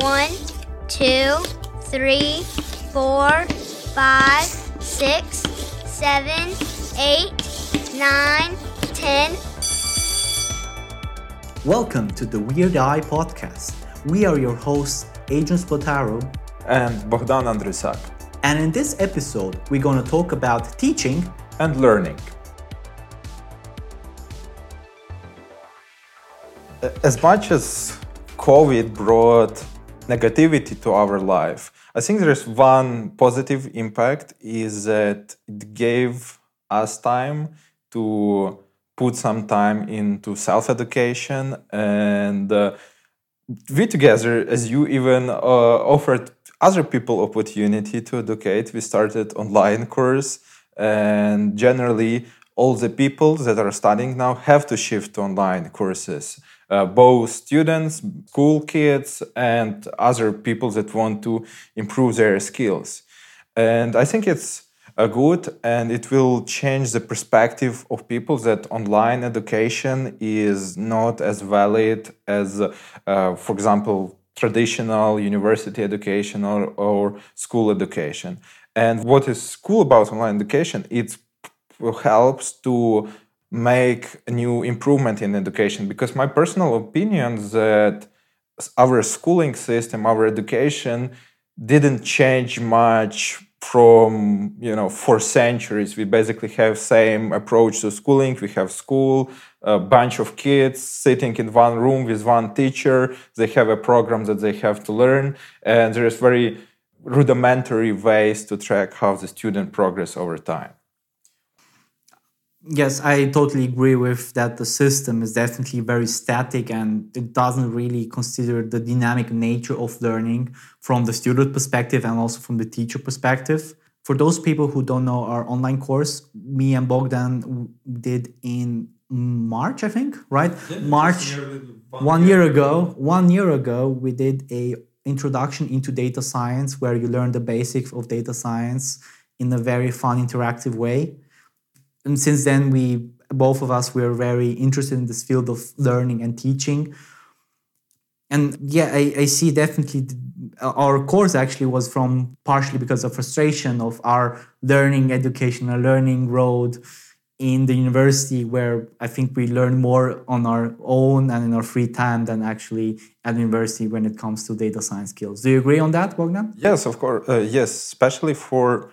One, two, three, four, five, six, seven, eight, nine, ten. Welcome to the Weird AI podcast. We are your hosts, Adrian Spotaro, and Bogdan Andrusak, and in this episode, we're going to talk about teaching and learning. As much as COVID brought negativity to our life, I think there is one positive impact is that it gave us time to put some time into self-education and uh, we together as you even uh, offered other people opportunity to educate. We started online course and generally all the people that are studying now have to shift to online courses uh, both students school kids and other people that want to improve their skills. And i think it's a good and it will change the perspective of people that online education is not as valid as uh, for example traditional university education or, or school education. And what is cool about online education it helps to make a new improvement in education. Because my personal opinion is that our schooling system our education didn't change much from you know for centuries. We basically have same approach to schooling. We have school a bunch of kids sitting in one room with one teacher. They have a program that they have to learn. And there is very rudimentary ways to track how the student progress over time yes i totally agree with that the system is definitely very static and it doesn't really consider the dynamic nature of learning from the student perspective and also from the teacher perspective. For those people who don't know our online course me and bogdan did in march i think right? Yeah, march one, one year, year ago one year ago we did a introduction into data science where you learn the basics of data science in a very fun interactive way and since then we both of us were very interested in this field of learning and teaching and yeah i, I see definitely our course actually was from partially because of frustration of our learning educational learning road in the university where I think we learn more on our own and in our free time than actually at university when it comes to data science skills. Do you agree on that, Bogdan? Yes, of course. Uh, yes, especially for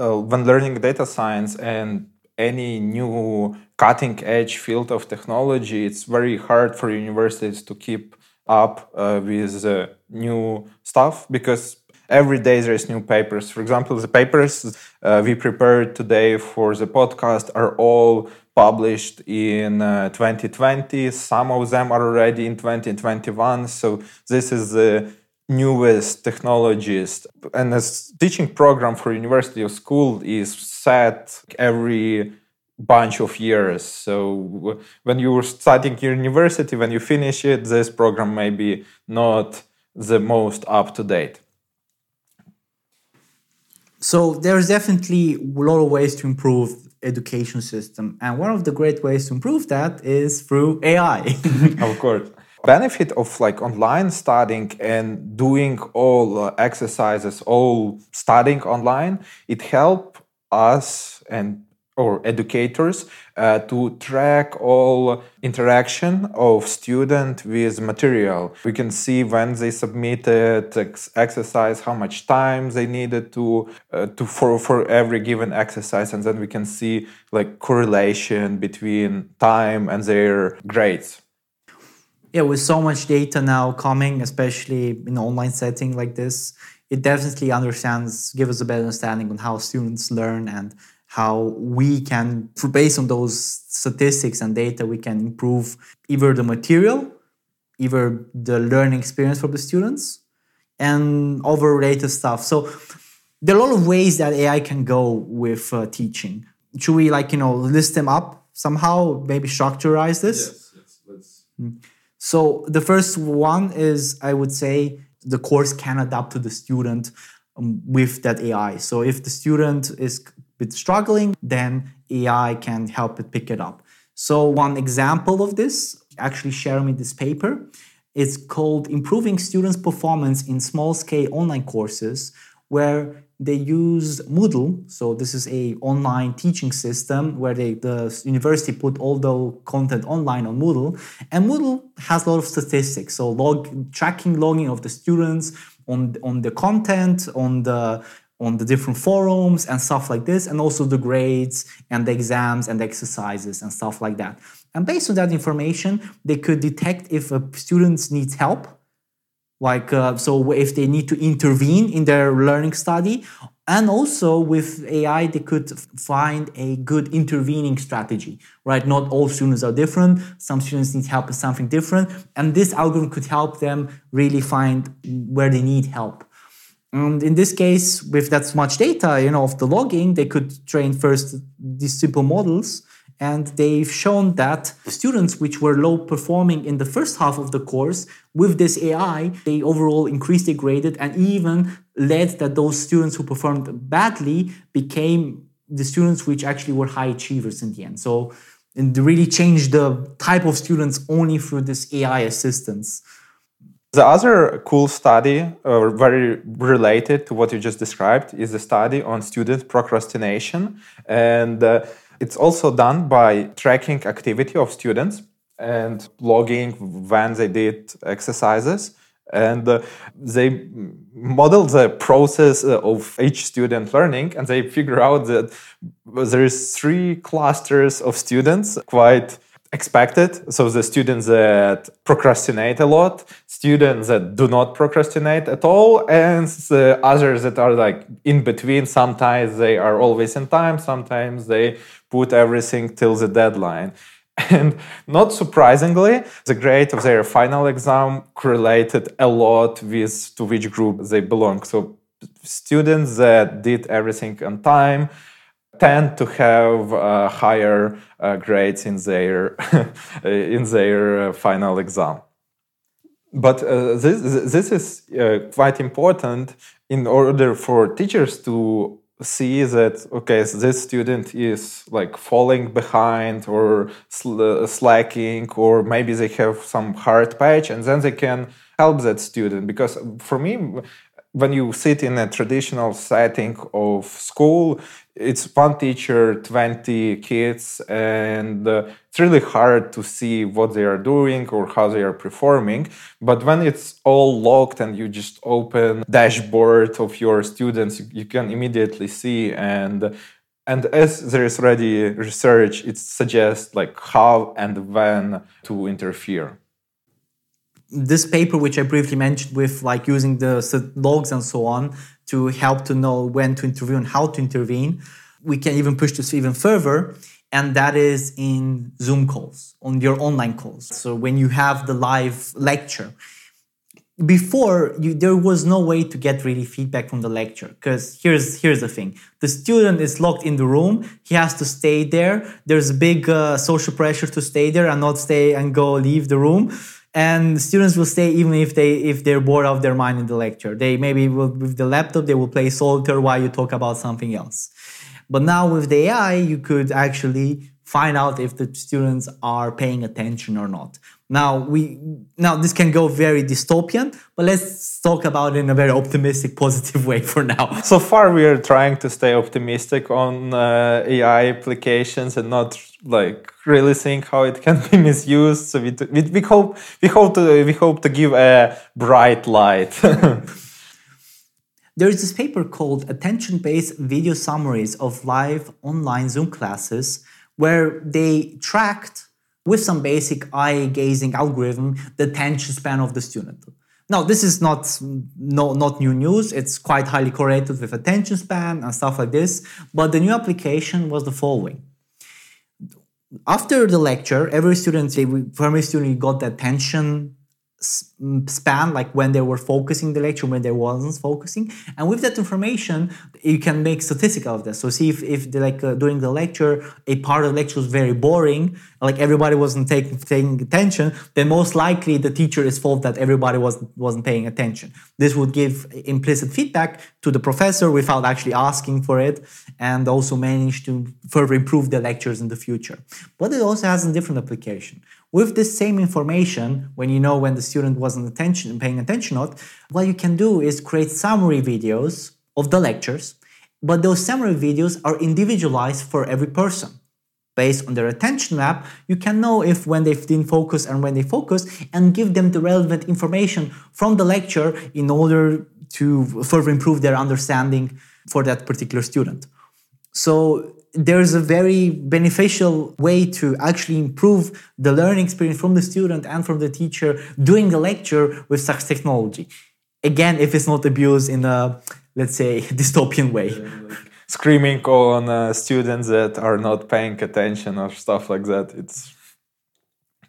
uh, when learning data science and any new cutting edge field of technology, it's very hard for universities to keep up uh, with uh, new stuff because every day there's new papers. For example the papers uh, we prepared today for the podcast are all published in uh, 2020 some of them are already in 2021 so this is the newest technologies. And this teaching program for university or school is set every bunch of years. So when you were studying your university when you finish it this program may be not the most up to date so there's definitely a lot of ways to improve education system. And one of the great ways to improve that is through ai of course benefit of like online studying and doing all uh, exercises all studying online it help us and or educators uh, to track all interaction of student with material. We can see when they submitted ex- exercise how much time they needed to uh, to for for every given exercise and then we can see like correlation between time and their grades yeah with so much data now coming especially in an online setting like this it definitely understands give us a better understanding on how students learn and how we can, based on those statistics and data, we can improve either the material, either the learning experience for the students, and other related stuff. So there are a lot of ways that AI can go with uh, teaching. Should we like you know list them up somehow? Maybe structurize this. Yes, yes, let's. Hmm. So the first one is I would say the course can adapt to the student um, with that AI. So if the student is bit struggling, then AI can help it pick it up. So one example of this, actually sharing me this paper, It's called Improving Students' Performance in Small Scale Online Courses, where they use Moodle. So this is a online teaching system where they, the university put all the content online on Moodle. And Moodle has a lot of statistics. So log, tracking logging of the students on, on the content, on the on the different forums and stuff like this, and also the grades and the exams and the exercises and stuff like that. And based on that information, they could detect if a student needs help like uh, so if they need to intervene in their learning study and also with ai they could find a good intervening strategy right? Not all students are different. Some students need help with something different and this algorithm could help them really find where they need help. And in this case with that much data you know of the logging they could train first these simple models and they've shown that students which were low performing in the first half of the course with this AI, they overall increased their graded and even led that those students who performed badly became the students which actually were high achievers in the end. So and really changed the type of students only through this AI assistance. The other cool study, uh, very related to what you just described, is a study on student procrastination. And uh, it's also done by tracking activity of students and logging when they did exercises. And uh, they model the process uh, of each student learning, and they figure out that there is three clusters of students quite expected. So the students that procrastinate a lot, students that do not procrastinate at all, and the others that are like in between. Sometimes they are always in time, sometimes they put everything till the deadline. And not surprisingly, the grade of their final exam correlated a lot with to which group they belong. So students that did everything on time tend to have uh, higher uh, grades in their in their uh, final exam. But uh, this this is uh, quite important in order for teachers to see that okay so this student is like falling behind or sl- uh, slacking or maybe they have some hard patch and then they can help that student because for me when you sit in a traditional setting of school, it's one teacher, 20 kids, and uh, it's really hard to see what they are doing or how they are performing. But when it's all locked and you just open dashboard of your students, you, can immediately see and and as there is already research, it suggests like how and when to interfere this paper, which I briefly mentioned, with like using the logs and so on to help to know when to intervene and how to intervene, we can even push this even further. And that is in Zoom calls, on your online calls. So when you have the live lecture, before you, there was no way to get really feedback from the lecture because here's here's the thing the student is locked in the room he has to stay there there's a big uh, social pressure to stay there and not stay and go leave the room and students will stay even if they if they're bored of their mind in the lecture. They maybe will with the laptop they will play solitaire while you talk about something else. But now with the ai you could actually find out if the students are paying attention or not now we now this can go very dystopian, but let's talk about it in a very optimistic, positive way for now. So far, we are trying to stay optimistic on uh, AI applications and not like really think how it can be misused. So we, we, we hope we hope to we hope to give a bright light. there is this paper called Attention-Based Video Summaries of Live Online Zoom Classes, where they tracked with some basic eye gazing algorithm the attention span of the student. Now, this is not, no, not new news. It's quite highly correlated with attention span and stuff like this. But the new application was the following. After the lecture, every student, every student got the attention span like when they were focusing the lecture when they wasn't focusing. And with that information you can make statistical of this so see if, if the, like uh, during the lecture a part of the lecture was very boring like everybody wasn't taking taking attention then most likely the teacher is fault that everybody wasn't wasn't paying attention. This would give implicit feedback to the professor without actually asking for it and also manage to further improve the lectures in the future. But it also has a different application With this same information, when you know when the student wasn't attention, paying attention not, what you can do is create summary videos of the lectures, but those summary videos are individualized for every person. Based on their attention map, you can know if when they didn't focus and when they focus and give them the relevant information from the lecture in order to further improve their understanding for that particular student. So there's a very beneficial way to actually improve the learning experience from the student and from the teacher doing the lecture with such technology. Again, if it's not abused in a, let's say, dystopian way. Screaming on uh, students that are not paying attention or stuff like that. It's,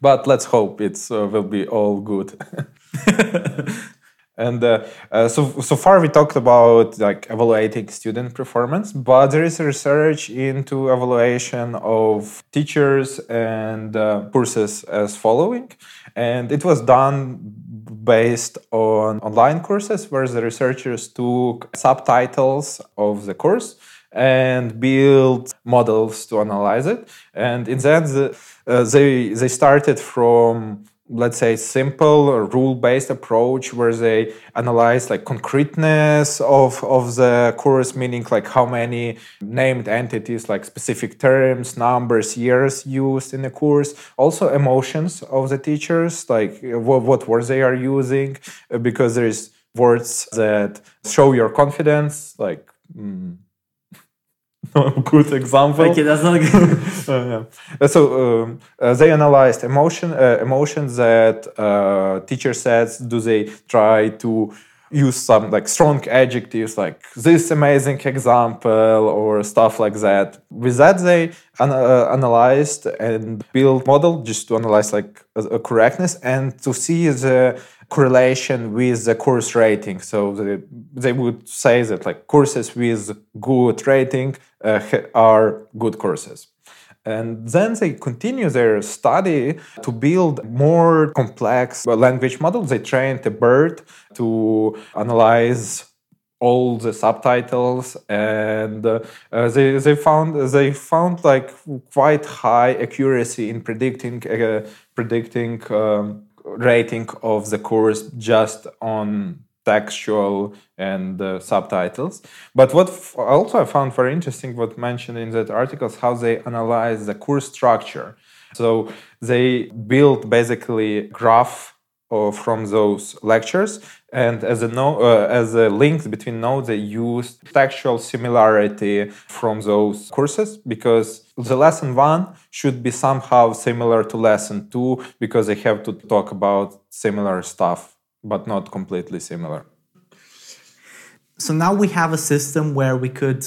but let's hope it uh, will be all good. And uh, uh, so so far we talked about like evaluating student performance, but there is research into evaluation of teachers and uh, courses as following, and it was done based on online courses where the researchers took subtitles of the course and built models to analyze it. And in that, the, uh, they they started from let's say simple rule-based approach where they analyze like concreteness of, of the course meaning like how many named entities like specific terms numbers years used in the course. Also emotions of the teachers like what, what words they are using because there's words that show your confidence like mm, good example. Okay, that's not good. uh, yeah. So um, uh, they analyzed emotion, uh, emotions that uh, teacher says. Do they try to use some like strong adjectives, like this amazing example or stuff like that? With that, they an- uh, analyzed and built model just to analyze like a, a correctness and to see the correlation with the course rating. So they, they would say that like courses with good rating uh, are good courses. And then they continue their study to build more complex language models. They trained a BERT to analyze all the subtitles and uh, they, they found they found like quite high accuracy in predicting uh, predicting um, rating of the course just on textual and uh, subtitles. But what also I found very interesting, what mentioned in that article, is how they analyze the course structure. So they built basically graph uh, from those lectures, and as a no, uh, as a link between nodes, they used textual similarity from those courses because the lesson one should be somehow similar to lesson two because they have to talk about similar stuff, but not completely similar. So now we have a system where we could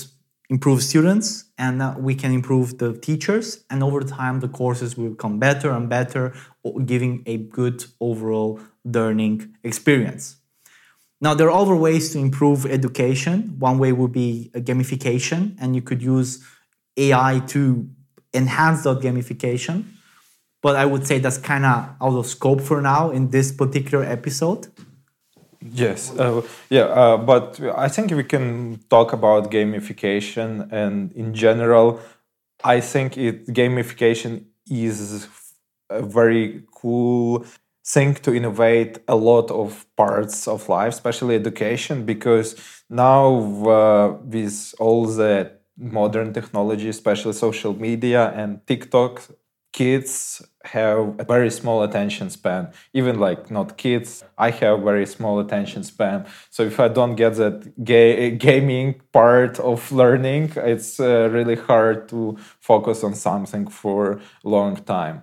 improve students and we can improve the teachers and over time the courses will become better and better giving a good overall learning experience. Now there are other ways to improve education. One way would be gamification and you could use ai to enhance that gamification. But i would say that's kind of out of scope for now in this particular episode. Yes, uh, yeah, uh, but I think we can talk about gamification, and in general, I think it gamification is a very cool thing to innovate a lot of parts of life, especially education, because now uh, with all the modern technology, especially social media and TikTok, kids have a very small attention span. Even like not kids i have very small attention span. So if i don't get that ga- gaming part of learning it's uh, really hard to focus on something for a long time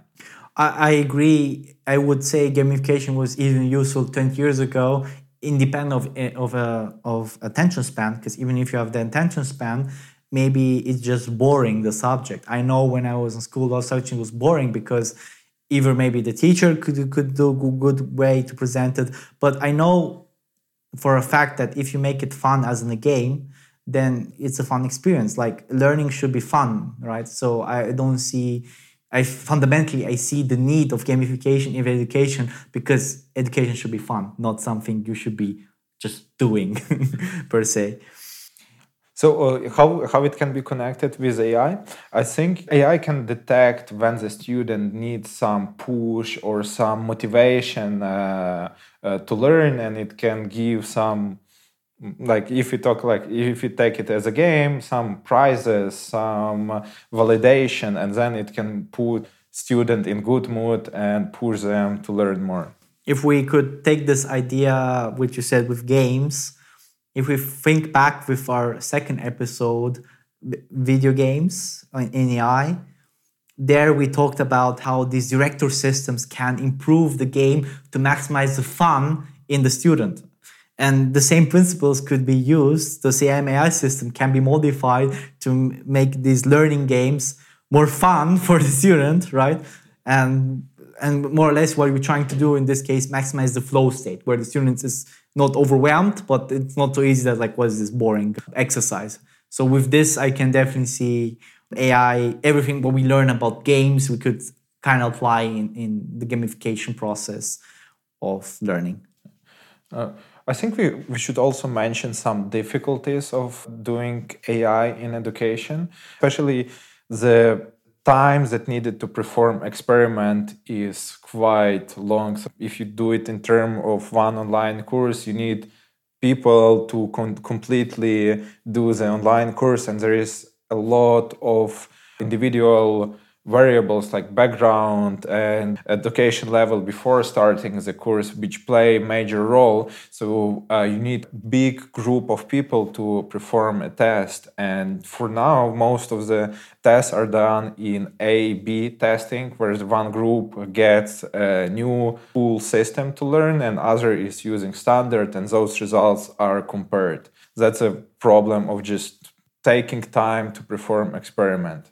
I, I agree i would say gamification was even useful 20 years ago independent of of, uh, of attention span because even if you have the attention span maybe it's just boring the subject. I know when I was in school, law searching was boring because either maybe the teacher could could do a good way to present it, but I know for a fact that if you make it fun as in a game, then it's a fun experience. Like learning should be fun, right? So I don't see. I fundamentally I see the need of gamification in education because education should be fun, not something you should be just doing per se. So uh, how how it can be connected with AI? I think AI can detect when the student needs some push or some motivation uh, uh, to learn, and it can give some like if you talk like if you take it as a game, some prizes, some validation, and then it can put student in good mood and push them to learn more. If we could take this idea, which you said with games if we think back with our second episode, video games uh, in AI, there we talked about how these director systems can improve the game to maximize the fun in the student. And the same principles could be used. The same AI system can be modified to make these learning games more fun for the student, right? And and more or less what we're trying to do in this case, maximize the flow state, where the student is not overwhelmed, but it's not so easy that like, what is this boring exercise? So with this, I can definitely see AI, everything what we learn about games, we could kind of apply in, in the gamification process of learning. Uh, I think we, we should also mention some difficulties of doing AI in education, especially the time that needed to perform experiment is quite long. So if you do it in term of one online course, you need people to completely do the online course, and there is a lot of individual variables like background and education level before starting the course which play major role. So uh, you need big group of people to perform a test. And for now most of the tests are done in A/B testing where one group gets a new full system to learn and other is using standard and those results are compared. That's a problem of just taking time to perform experiment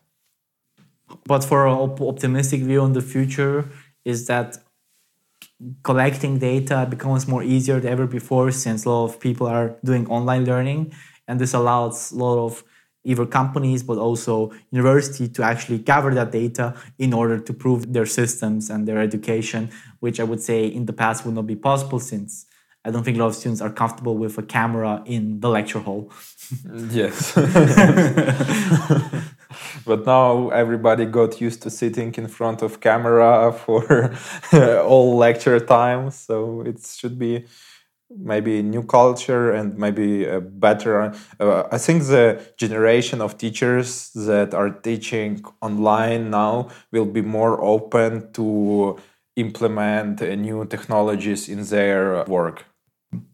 but for an optimistic view on the future is that collecting data becomes more easier than ever before since a lot of people are doing online learning. And this allows a lot of either companies but also university to actually gather that data in order to prove their systems and their education which i would say in the past would not be possible since i don't think a lot of students are comfortable with a camera in the lecture hall. Yes but now everybody got used to sitting in front of camera for all lecture time so it should be maybe new culture and maybe a better uh, i think the generation of teachers that are teaching online now will be more open to implement uh, new technologies in their work.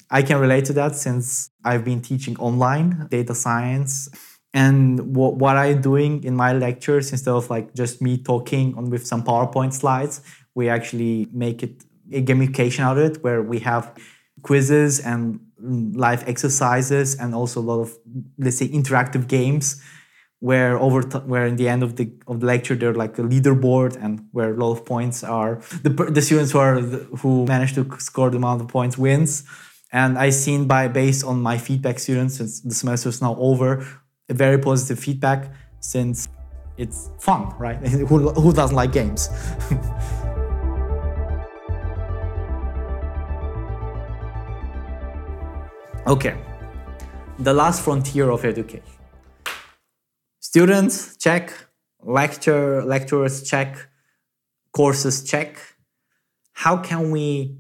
I can relate to that since i've been teaching online data science and what, what i'm doing in my lectures instead of like just me talking on with some powerpoint slides we actually make it a gamification out of it where we have quizzes and mm, live exercises and also a lot of let's say interactive games where over t- where in the end of the of the lecture there's like a leaderboard and where a lot of points are the, the students who are the, who manage to score the amount of points wins. And i seen by based on my feedback students since the semester is now over very positive feedback since it's fun, right? who, who doesn't like games? okay, the last frontier of education. Students check, lecture lecturers check, courses check. How can we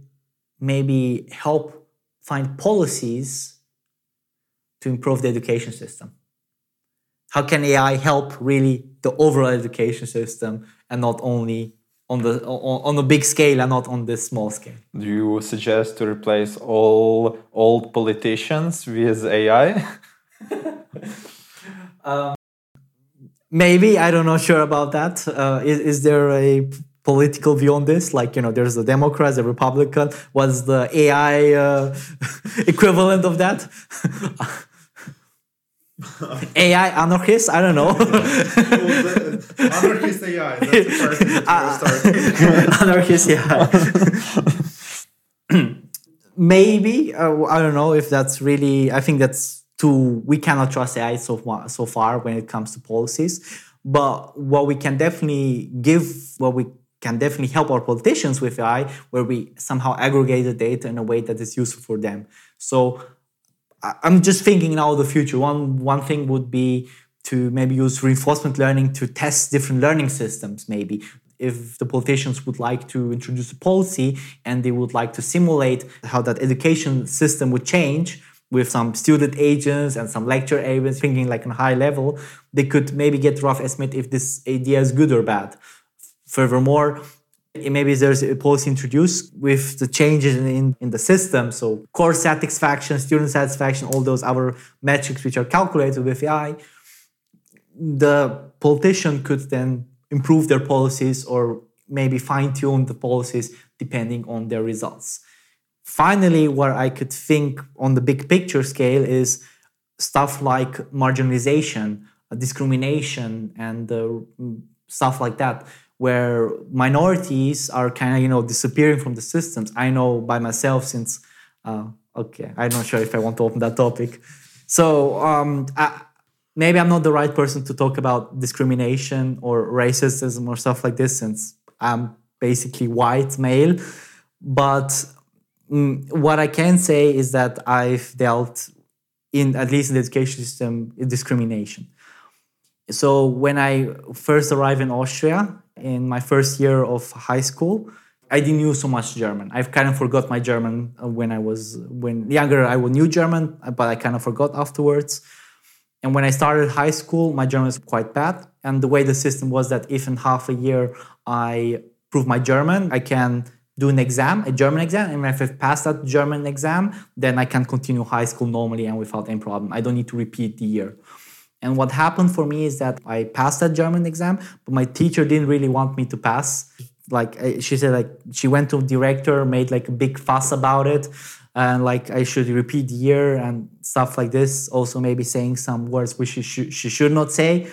maybe help find policies to improve the education system? How can AI help really the overall education system and not only on the on, on a big scale and not on this small scale? Do you suggest to replace all old politicians with AI? um, maybe I don't know sure about that. Uh, is, is there a political view on this? Like you know, there's the Democrats, the Republican. What's the AI uh, equivalent of that? AI anarchist? I don't know. anarchist AI. That's uh, anarchist, yeah. Maybe uh, I don't know if that's really. I think that's too. We cannot trust AI so far, so far when it comes to policies. But what we can definitely give, what we can definitely help our politicians with AI, where we somehow aggregate the data in a way that is useful for them. So I'm just thinking now the future. One one thing would be to maybe use reinforcement learning to test different learning systems. Maybe if the politicians would like to introduce a policy and they would like to simulate how that education system would change with some student agents and some lecture agents thinking like on a high level, they could maybe get rough estimate if this idea is good or bad. Furthermore, maybe there's a policy introduced with the changes in, in the system. So course satisfaction, student satisfaction, all those other metrics which are calculated with AI. The politician could then improve their policies or maybe fine tune the policies depending on their results. Finally, what I could think on the big picture scale is stuff like marginalization, discrimination, and uh, stuff like that, where minorities are kind of you know disappearing from the systems. I know by myself since uh, okay, I'm not sure if I want to open that topic. So um, I, maybe I'm not the right person to talk about discrimination or racism or stuff like this since I'm basically white male, but Mm, what I can say is that I've dealt in at least in the education system discrimination. So when I first arrived in Austria in my first year of high school, I didn't know so much German. I've kind of forgot my German uh, when I was when younger. I knew German, but I kind of forgot afterwards. And when I started high school, my German was quite bad. And the way the system was that if in half a year I prove my German, I can do an exam, a German exam, and if I've passed that German exam, then I can continue high school normally and without any problem. I don't need to repeat the year. And what happened for me is that I passed that German exam, but my teacher didn't really want me to pass. Like she said, like she went to director, made like a big fuss about it, and like I should repeat year and stuff like this. Also, maybe saying some words which she, sh- she should not say.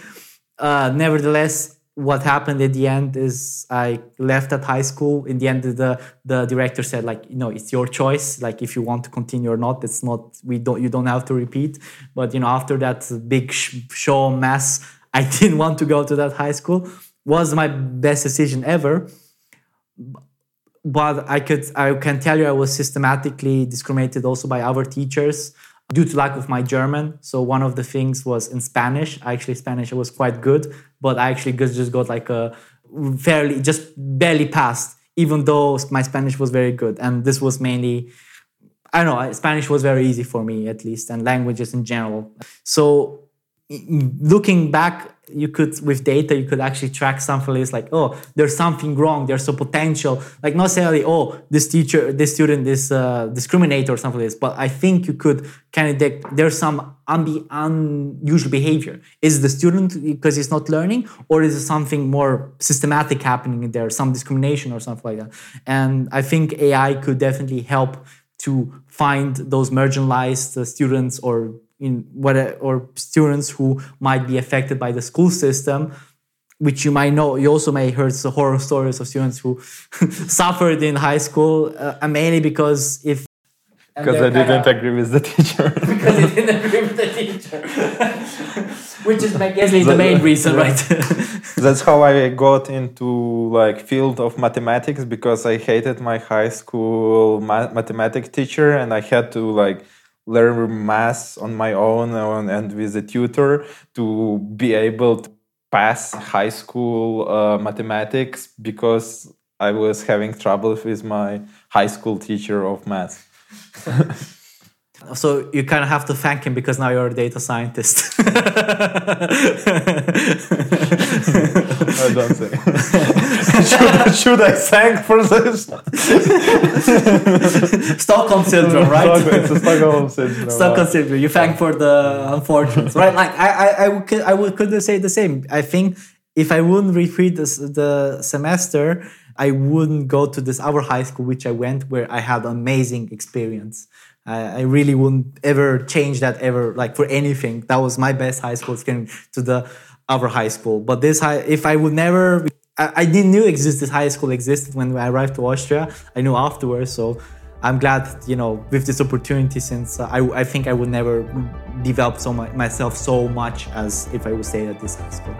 Uh, nevertheless, what happened at the end is I left at high school. In the end, the the director said like, you know, it's your choice. Like if you want to continue or not, it's not. We don't. You don't have to repeat. But you know, after that big sh- show mess, I didn't want to go to that high school. Was my best decision ever. But I could. I can tell you, I was systematically discriminated also by other teachers due to lack of my German. So one of the things was in Spanish. Actually, Spanish was quite good, but I actually just got like a fairly just barely passed, even though my Spanish was very good. And this was mainly, I don't know, Spanish was very easy for me at least, and languages in general. So looking back you could with data you could actually track something like like oh there's something wrong there's a potential. Like not necessarily oh this teacher this student is uh, discriminate or something like this but i think you could kind of detect there's some unbe- unusual behavior. Is the student because he's not learning or is something more systematic happening in there some discrimination or something like that? And i think ai could definitely help to find those marginalized uh, students or in what or students who might be affected by the school system which you might know you also may heard the horror stories of students who suffered in high school uh, mainly because if because I didn't agree with the teacher. because he didn't agree with the teacher. Which is basically the main reason, right? That's how I got into like field of mathematics because I hated my high school ma- mathematics teacher and I had to like learn math on my own and with a tutor to be able to pass high school uh, mathematics because I was having trouble with my high school teacher of math. so you kind of have to thank him because now you're a data scientist. I don't think. should, should, I thank for this? Stockholm syndrome, right? It's a Stockholm syndrome. Stockholm syndrome. You thank for the unfortunate, right? Like I, I, I could, I would couldn't say the same. I think if I wouldn't repeat this, the semester, I wouldn't go to this other high school which I went where I had amazing experience. I, really wouldn't ever change that ever like for anything. That was my best high school getting to the other high school. But this high, if I would never, I, I didn't knew exist this high school existed when I arrived to Austria. I knew afterwards, so I'm glad you know with this opportunity since uh, I, I think I would never develop so my, myself so much as if I would stay at this high school.